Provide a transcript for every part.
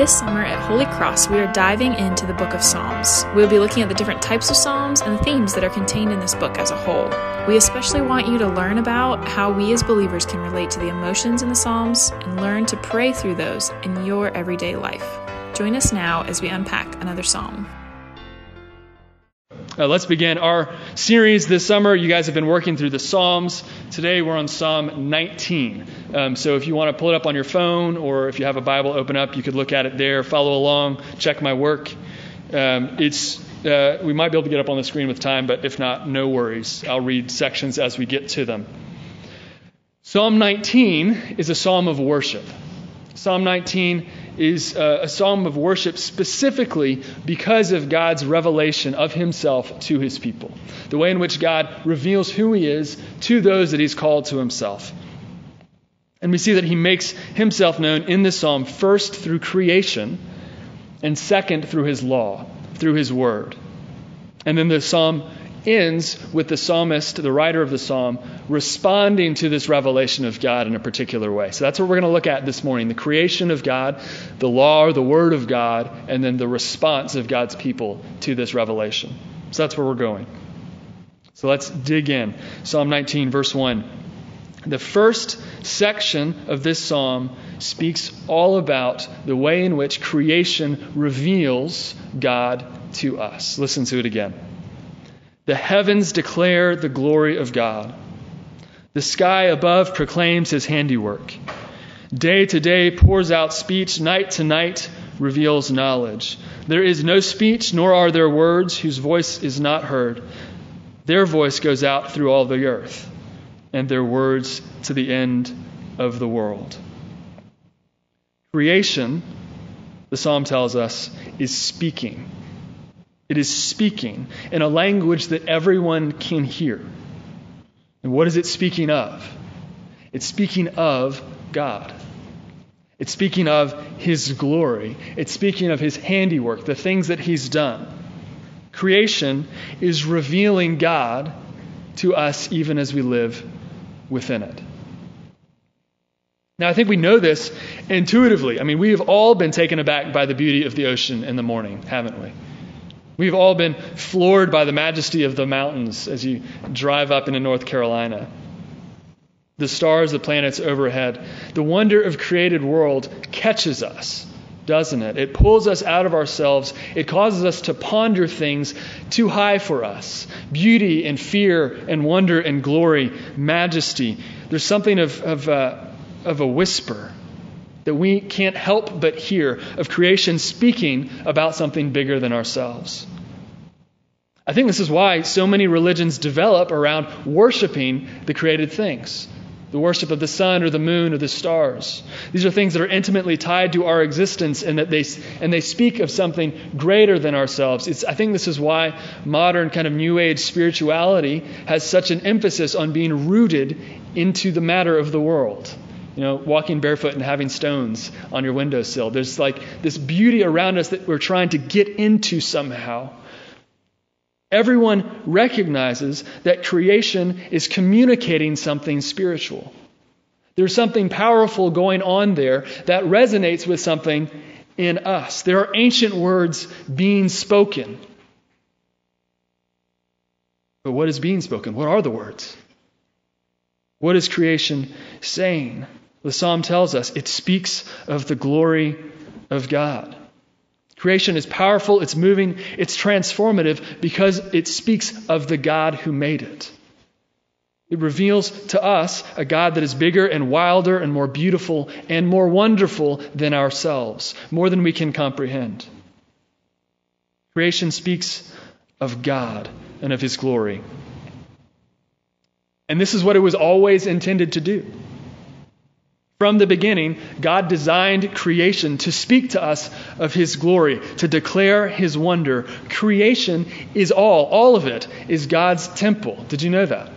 This summer at Holy Cross, we are diving into the book of Psalms. We'll be looking at the different types of Psalms and the themes that are contained in this book as a whole. We especially want you to learn about how we as believers can relate to the emotions in the Psalms and learn to pray through those in your everyday life. Join us now as we unpack another Psalm. Uh, let's begin our series this summer. You guys have been working through the Psalms. Today we're on Psalm 19. Um, so if you want to pull it up on your phone or if you have a Bible open up, you could look at it there, follow along, check my work. Um, it's uh, we might be able to get up on the screen with time, but if not, no worries. I'll read sections as we get to them. Psalm 19 is a psalm of worship. Psalm 19 is uh, a, psalm of worship specifically because of God's revelation of himself to his people. The way in which God reveals who he is to those that he's called to himself. And we see that he makes himself known in this psalm first through creation and second through his law, through his word. And then the psalm ends with the psalmist, the writer of the psalm, responding to this revelation of God in a particular way. So that's what we're going to look at this morning the creation of God, the law or the word of God, and then the response of God's people to this revelation. So that's where we're going. So let's dig in. Psalm 19, verse 1. The first section of this psalm speaks all about the way in which creation reveals God to us. Listen to it again. The heavens declare the glory of God. The sky above proclaims his handiwork. Day to day pours out speech, night to night reveals knowledge. There is no speech, nor are there words whose voice is not heard. Their voice goes out through all the earth, and their words to the end of the world. Creation, the psalm tells us, is speaking. It is speaking in a language that everyone can hear. And what is it speaking of? It's speaking of God. It's speaking of His glory. It's speaking of His handiwork, the things that He's done. Creation is revealing God to us even as we live within it. Now, I think we know this intuitively. I mean, we have all been taken aback by the beauty of the ocean in the morning, haven't we? We've all been floored by the majesty of the mountains as you drive up into North Carolina. The stars, the planets overhead. The wonder of created world catches us, doesn't it? It pulls us out of ourselves. It causes us to ponder things too high for us. Beauty and fear and wonder and glory, majesty. There's something of, of, uh, of a whisper that we can't help but hear of creation speaking about something bigger than ourselves. I think this is why so many religions develop around worshiping the created things the worship of the sun or the moon or the stars. These are things that are intimately tied to our existence and that they and they speak of something greater than ourselves. It's, I think this is why modern kind of new age spirituality has such an emphasis on being rooted into the matter of the world. You know, walking barefoot and having stones on your windowsill. There's like this beauty around us that we're trying to get into somehow. Everyone recognizes that creation is communicating something spiritual. There's something powerful going on there that resonates with something in us. There are ancient words being spoken. But what is being spoken? What are the words? What is creation saying? The psalm tells us it speaks of the glory of God. Creation is powerful, it's moving, it's transformative because it speaks of the God who made it. It reveals to us a God that is bigger and wilder and more beautiful and more wonderful than ourselves, more than we can comprehend. Creation speaks of God and of His glory. And this is what it was always intended to do. From the beginning, God designed creation to speak to us of His glory, to declare His wonder. Creation is all, all of it is God's temple. Did you know that?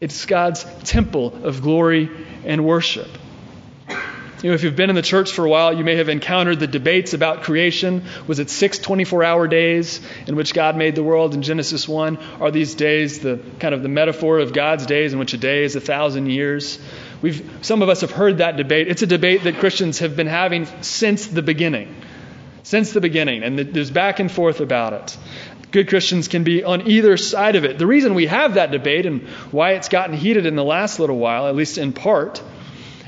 It's God's temple of glory and worship. You know, if you've been in the church for a while, you may have encountered the debates about creation. Was it six 24 hour days in which God made the world in Genesis 1? Are these days the kind of the metaphor of God's days in which a day is a thousand years? We've, some of us have heard that debate. It's a debate that Christians have been having since the beginning. Since the beginning. And there's back and forth about it. Good Christians can be on either side of it. The reason we have that debate and why it's gotten heated in the last little while, at least in part,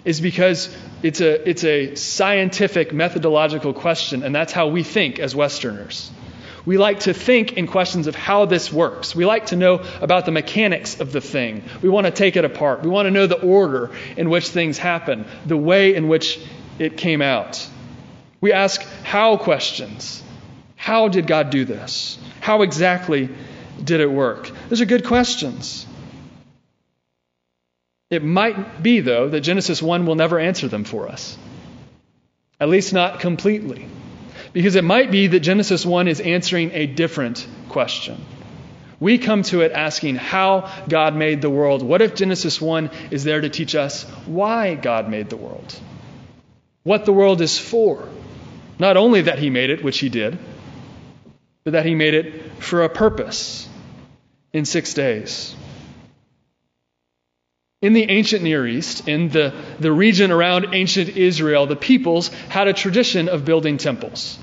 is because it's a, it's a scientific, methodological question, and that's how we think as Westerners. We like to think in questions of how this works. We like to know about the mechanics of the thing. We want to take it apart. We want to know the order in which things happen, the way in which it came out. We ask how questions. How did God do this? How exactly did it work? Those are good questions. It might be, though, that Genesis 1 will never answer them for us, at least not completely. Because it might be that Genesis 1 is answering a different question. We come to it asking how God made the world. What if Genesis 1 is there to teach us why God made the world? What the world is for? Not only that He made it, which He did, but that He made it for a purpose in six days. In the ancient Near East, in the, the region around ancient Israel, the peoples had a tradition of building temples.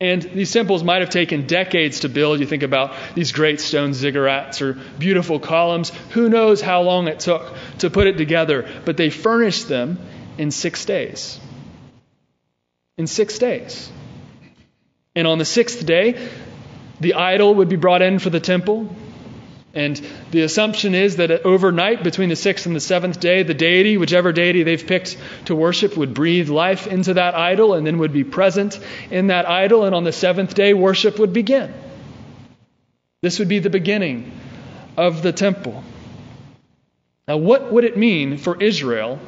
And these temples might have taken decades to build. You think about these great stone ziggurats or beautiful columns. Who knows how long it took to put it together? But they furnished them in six days. In six days. And on the sixth day, the idol would be brought in for the temple. And the assumption is that overnight, between the sixth and the seventh day, the deity, whichever deity they've picked to worship, would breathe life into that idol and then would be present in that idol. And on the seventh day, worship would begin. This would be the beginning of the temple. Now, what would it mean for Israel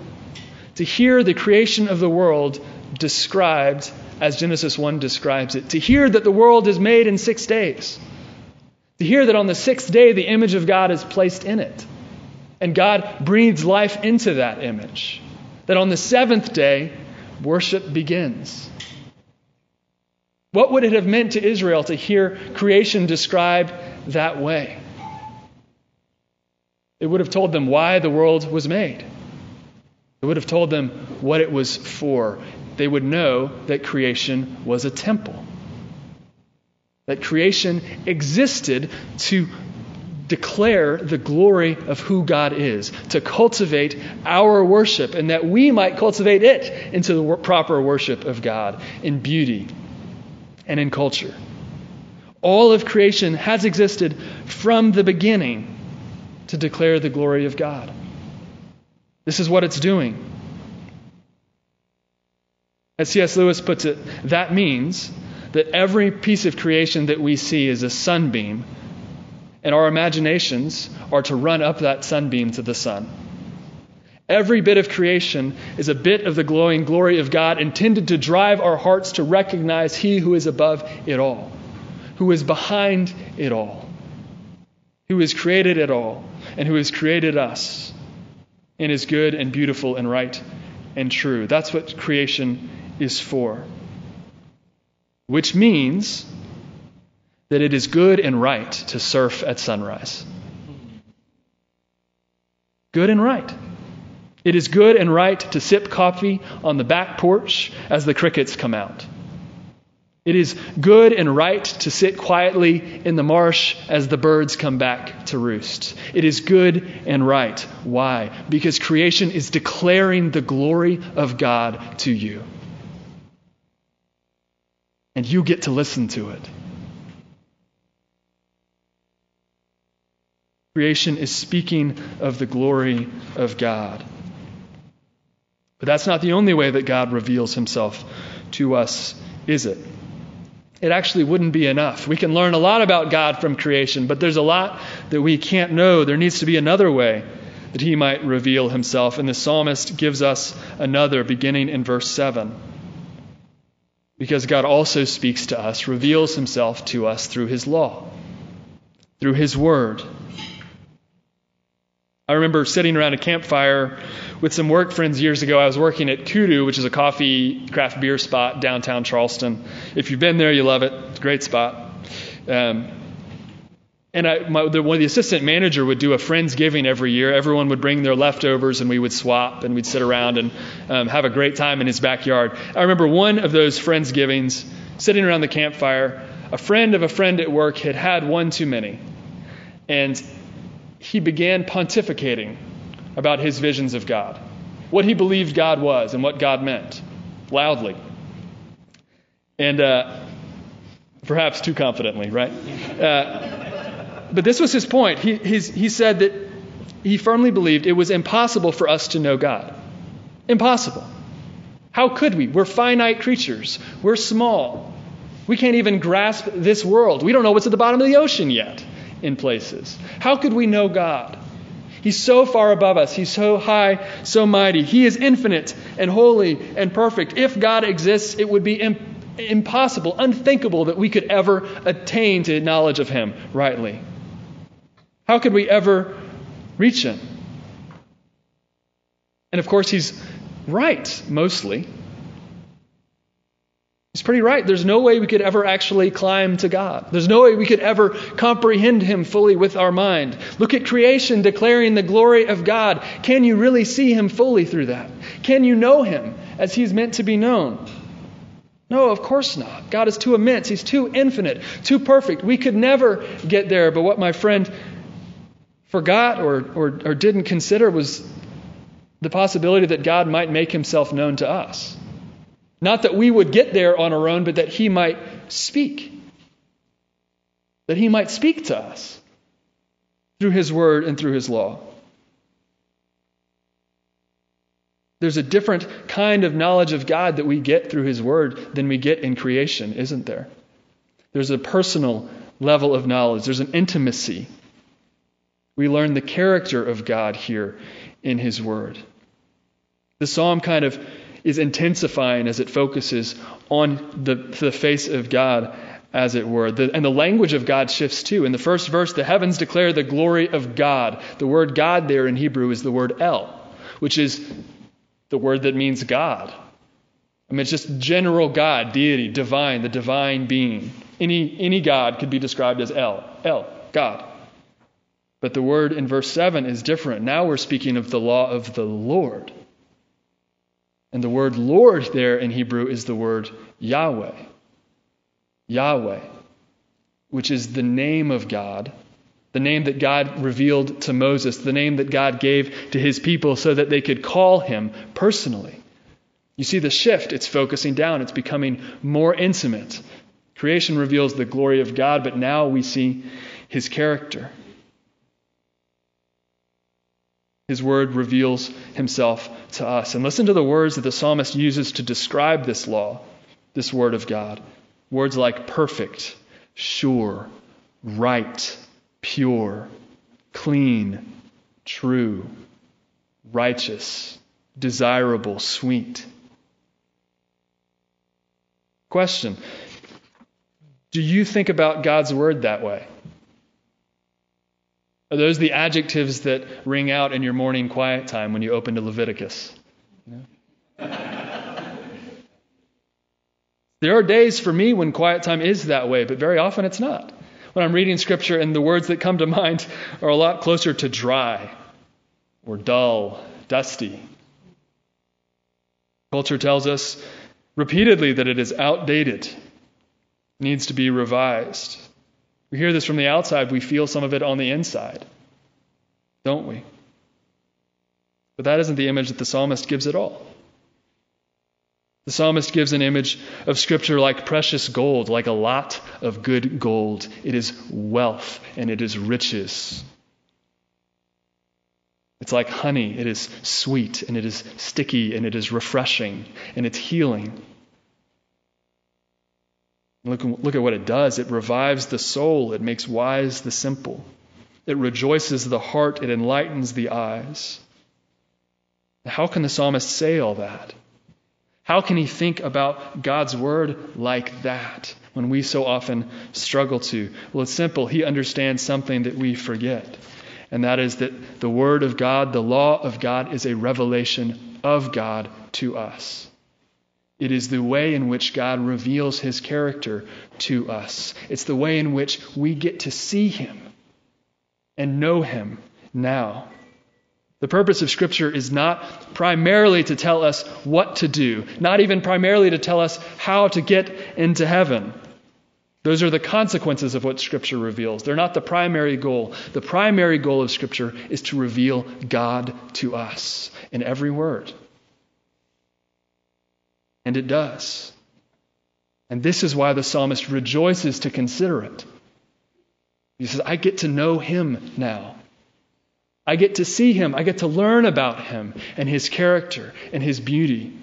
to hear the creation of the world described as Genesis 1 describes it? To hear that the world is made in six days? To hear that on the sixth day the image of God is placed in it. And God breathes life into that image. That on the seventh day, worship begins. What would it have meant to Israel to hear creation described that way? It would have told them why the world was made. It would have told them what it was for. They would know that creation was a temple that creation existed to declare the glory of who God is, to cultivate our worship, and that we might cultivate it into the proper worship of God in beauty and in culture. All of creation has existed from the beginning to declare the glory of God. This is what it's doing. As C.S. Lewis puts it, that means that every piece of creation that we see is a sunbeam, and our imaginations are to run up that sunbeam to the sun. Every bit of creation is a bit of the glowing glory of God intended to drive our hearts to recognize He who is above it all, who is behind it all, who has created it all, and who has created us and is good and beautiful and right and true. That's what creation is for which means that it is good and right to surf at sunrise. Good and right. It is good and right to sip coffee on the back porch as the crickets come out. It is good and right to sit quietly in the marsh as the birds come back to roost. It is good and right. Why? Because creation is declaring the glory of God to you and you get to listen to it. Creation is speaking of the glory of God. But that's not the only way that God reveals himself to us, is it? It actually wouldn't be enough. We can learn a lot about God from creation, but there's a lot that we can't know. There needs to be another way that he might reveal himself. And the psalmist gives us another, beginning in verse 7 because God also speaks to us, reveals himself to us through his law, through his word. I remember sitting around a campfire with some work friends years ago. I was working at Kudu, which is a coffee craft beer spot downtown Charleston. If you've been there, you love it. It's a great spot. Um, And I, my, the, when the assistant manager would do a Friendsgiving every year, everyone would bring their leftovers and we would swap and we'd sit around and um, have a great time in his backyard. I remember one of those Friendsgivings, sitting around the campfire, a friend of a friend at work had had one too many. And he began pontificating about his visions of God, what he believed God was and what God meant, loudly. And uh, perhaps too confidently, right? Uh, but this was his point. He, he said that he firmly believed it was impossible for us to know God. Impossible. How could we? We're finite creatures. We're small. We can't even grasp this world. We don't know what's at the bottom of the ocean yet in places. How could we know God? He's so far above us. He's so high, so mighty. He is infinite and holy and perfect. If God exists, it would be impossible, unthinkable that we could ever attain to knowledge of Him rightly. How could we ever reach Him? And of course, He's right, mostly. He's pretty right. There's no way we could ever actually climb to God. There's no way we could ever comprehend Him fully with our mind. Look at creation declaring the glory of God. Can you really see Him fully through that? Can you know Him as He's meant to be known? No, of course not. God is too immense. He's too infinite, too perfect. We could never get there. But what my friend forgot or, or, or didn't consider was the possibility that God might make Himself known to us. Not that we would get there on our own, but that He might speak. That He might speak to us through His Word and through His law. There's a different kind of knowledge of God that we get through His Word than we get in creation, isn't there? There's a personal level of knowledge, there's an intimacy. We learn the character of God here in His Word. The psalm kind of is intensifying as it focuses on the, the face of God, as it were. The, and the language of God shifts too. In the first verse, the heavens declare the glory of God. The word God there in Hebrew is the word El, which is the word that means God. I mean, it's just general God, deity, divine, the divine being. Any, any God could be described as El, El, God. But the word in verse 7 is different. Now we're speaking of the law of the Lord. And the word Lord there in Hebrew is the word Yahweh. Yahweh, which is the name of God, the name that God revealed to Moses, the name that God gave to his people so that they could call him personally. You see the shift, it's focusing down, it's becoming more intimate. Creation reveals the glory of God, but now we see his character. His word reveals himself to us. And listen to the words that the psalmist uses to describe this law, this word of God. Words like perfect, sure, right, pure, clean, true, righteous, desirable, sweet. Question Do you think about God's word that way? Are those the adjectives that ring out in your morning quiet time when you open to Leviticus? there are days for me when quiet time is that way, but very often it's not. When I'm reading scripture and the words that come to mind are a lot closer to dry or dull, dusty. Culture tells us repeatedly that it is outdated, needs to be revised. We hear this from the outside, we feel some of it on the inside, don't we? But that isn't the image that the psalmist gives at all. The psalmist gives an image of Scripture like precious gold, like a lot of good gold. It is wealth and it is riches. It's like honey. It is sweet and it is sticky and it is refreshing and it's healing. Look, look at what it does it revives the soul, it makes wise the simple, it rejoices the heart, it enlightens the eyes. How can the psalmist say all that? How can he think about God's word like that when we so often struggle to? Well, it's simple. He understands something that we forget, and that is that the word of God, the law of God, is a revelation of God to us. It is the way in which God reveals his character to us. It's the way in which we get to see him and know him now. The purpose of Scripture is not primarily to tell us what to do, not even primarily to tell us how to get into heaven. Those are the consequences of what Scripture reveals. They're not the primary goal. The primary goal of Scripture is to reveal God to us in every word. And it does. And this is why the psalmist rejoices to consider it. He says, I get to know him now. I get to see him. I get to learn about him and his character and his beauty,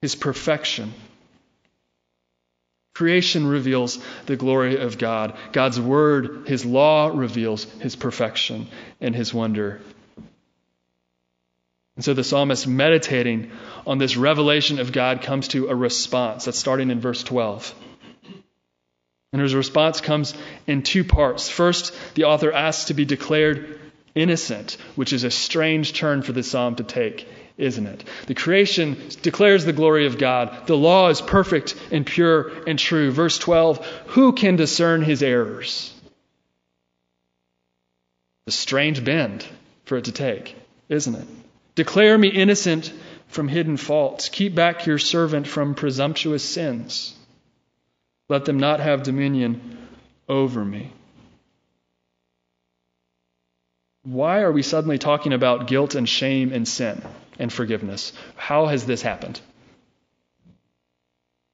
his perfection. Creation reveals the glory of God. God's word, his law, reveals his perfection and his wonder. And so the psalmist, meditating on this revelation of God, comes to a response. That's starting in verse 12. And his response comes in two parts. First, the author asks to be declared innocent, which is a strange turn for the psalm to take, isn't it? The creation declares the glory of God. The law is perfect and pure and true. Verse 12 Who can discern his errors? A strange bend for it to take, isn't it? Declare me innocent from hidden faults. Keep back your servant from presumptuous sins. Let them not have dominion over me. Why are we suddenly talking about guilt and shame and sin and forgiveness? How has this happened?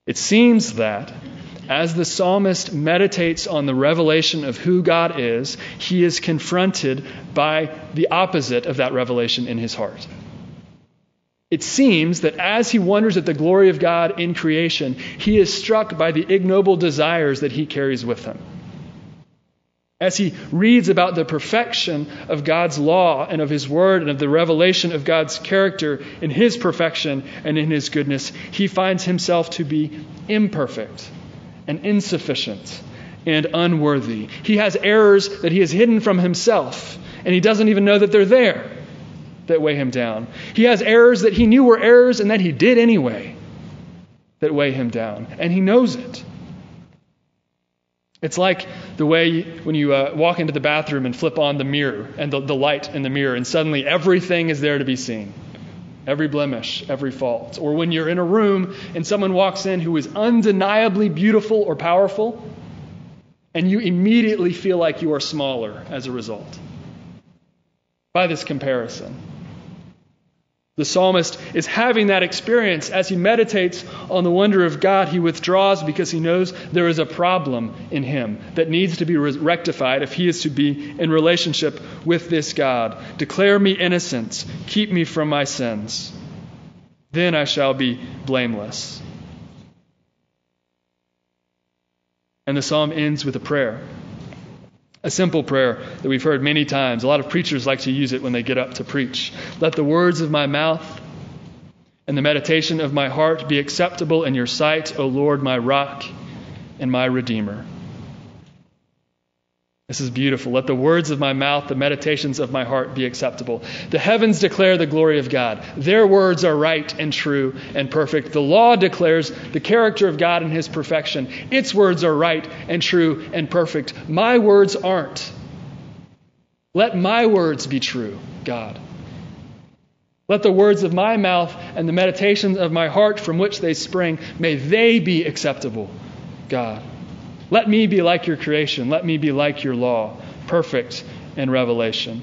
It seems that as the psalmist meditates on the revelation of who God is, he is confronted by the opposite of that revelation in his heart. It seems that as he wonders at the glory of God in creation, he is struck by the ignoble desires that he carries with him. As he reads about the perfection of God's law and of his word and of the revelation of God's character in his perfection and in his goodness, he finds himself to be imperfect and insufficient and unworthy. He has errors that he has hidden from himself, and he doesn't even know that they're there that weigh him down. He has errors that he knew were errors and that he did anyway that weigh him down, and he knows it. It's like the way when you uh, walk into the bathroom and flip on the mirror and the, the light in the mirror, and suddenly everything is there to be seen every blemish, every fault. Or when you're in a room and someone walks in who is undeniably beautiful or powerful, and you immediately feel like you are smaller as a result by this comparison. The psalmist is having that experience as he meditates on the wonder of God. He withdraws because he knows there is a problem in him that needs to be rectified if he is to be in relationship with this God. Declare me innocent, keep me from my sins. Then I shall be blameless. And the psalm ends with a prayer a simple prayer that we've heard many times. A lot of preachers like to use it when they get up to preach. Let the words of my mouth and the meditation of my heart be acceptable in your sight, O Lord, my rock and my redeemer. This is beautiful. Let the words of my mouth, the meditations of my heart be acceptable. The heavens declare the glory of God. Their words are right and true and perfect. The law declares the character of God and his perfection. Its words are right and true and perfect. My words aren't. Let my words be true, God. Let the words of my mouth and the meditations of my heart from which they spring, may they be acceptable, God. Let me be like your creation. Let me be like your law, perfect in revelation.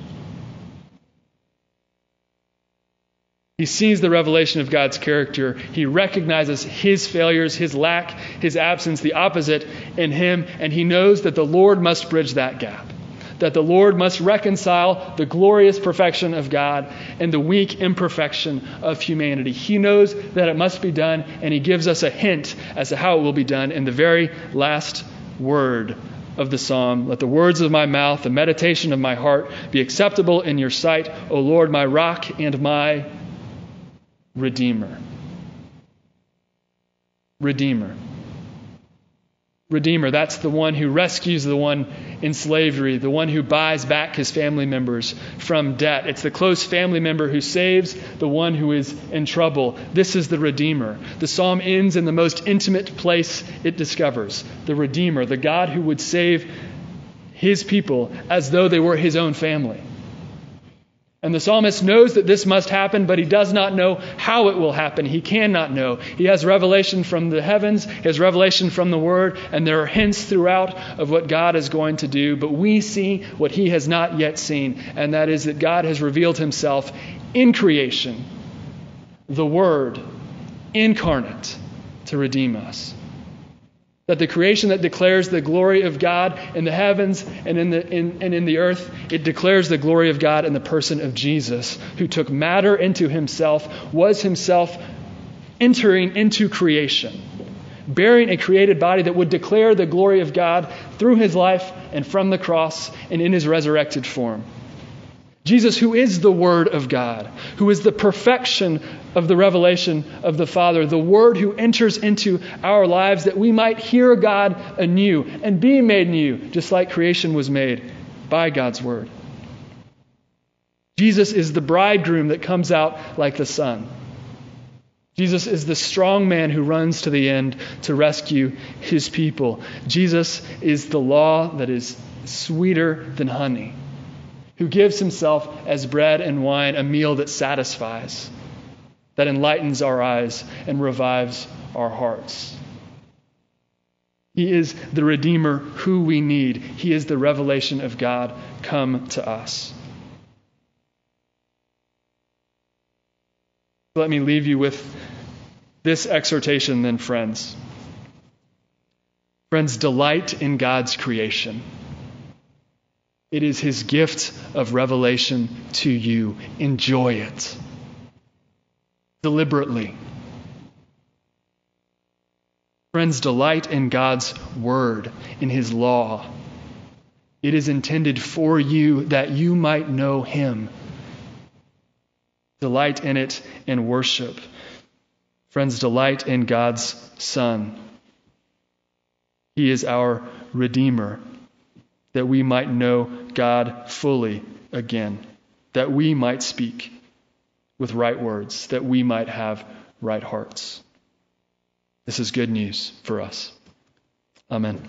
He sees the revelation of God's character. He recognizes his failures, his lack, his absence, the opposite in him, and he knows that the Lord must bridge that gap. That the Lord must reconcile the glorious perfection of God and the weak imperfection of humanity. He knows that it must be done, and he gives us a hint as to how it will be done in the very last word of the psalm. Let the words of my mouth, the meditation of my heart be acceptable in your sight, O Lord, my rock and my redeemer. Redeemer. Redeemer. That's the one who rescues the one in slavery, the one who buys back his family members from debt. It's the close family member who saves the one who is in trouble. This is the Redeemer. The psalm ends in the most intimate place it discovers the Redeemer, the God who would save his people as though they were his own family. And the psalmist knows that this must happen, but he does not know how it will happen. He cannot know. He has revelation from the heavens, he has revelation from the Word, and there are hints throughout of what God is going to do. But we see what he has not yet seen, and that is that God has revealed himself in creation, the Word incarnate to redeem us that the creation that declares the glory of God in the heavens and in the, in, and in the earth, it declares the glory of God in the person of Jesus, who took matter into himself, was himself entering into creation, bearing a created body that would declare the glory of God through his life and from the cross and in his resurrected form. Jesus, who is the Word of God, who is the perfection of the revelation of the Father, the Word who enters into our lives that we might hear God anew and be made new, just like creation was made by God's Word. Jesus is the bridegroom that comes out like the sun. Jesus is the strong man who runs to the end to rescue his people. Jesus is the law that is sweeter than honey who gives himself as bread and wine, a meal that satisfies, that enlightens our eyes and revives our hearts. He is the Redeemer who we need. He is the revelation of God come to us. Let me leave you with this exhortation, then, friends. Friends, delight in God's creation. It is his gift of revelation to you. Enjoy it deliberately. Friends, delight in God's word, in his law. It is intended for you that you might know him. Delight in it and worship. Friends, delight in God's Son. He is our Redeemer that we might know God fully again, that we might speak with right words, that we might have right hearts. This is good news for us. Amen.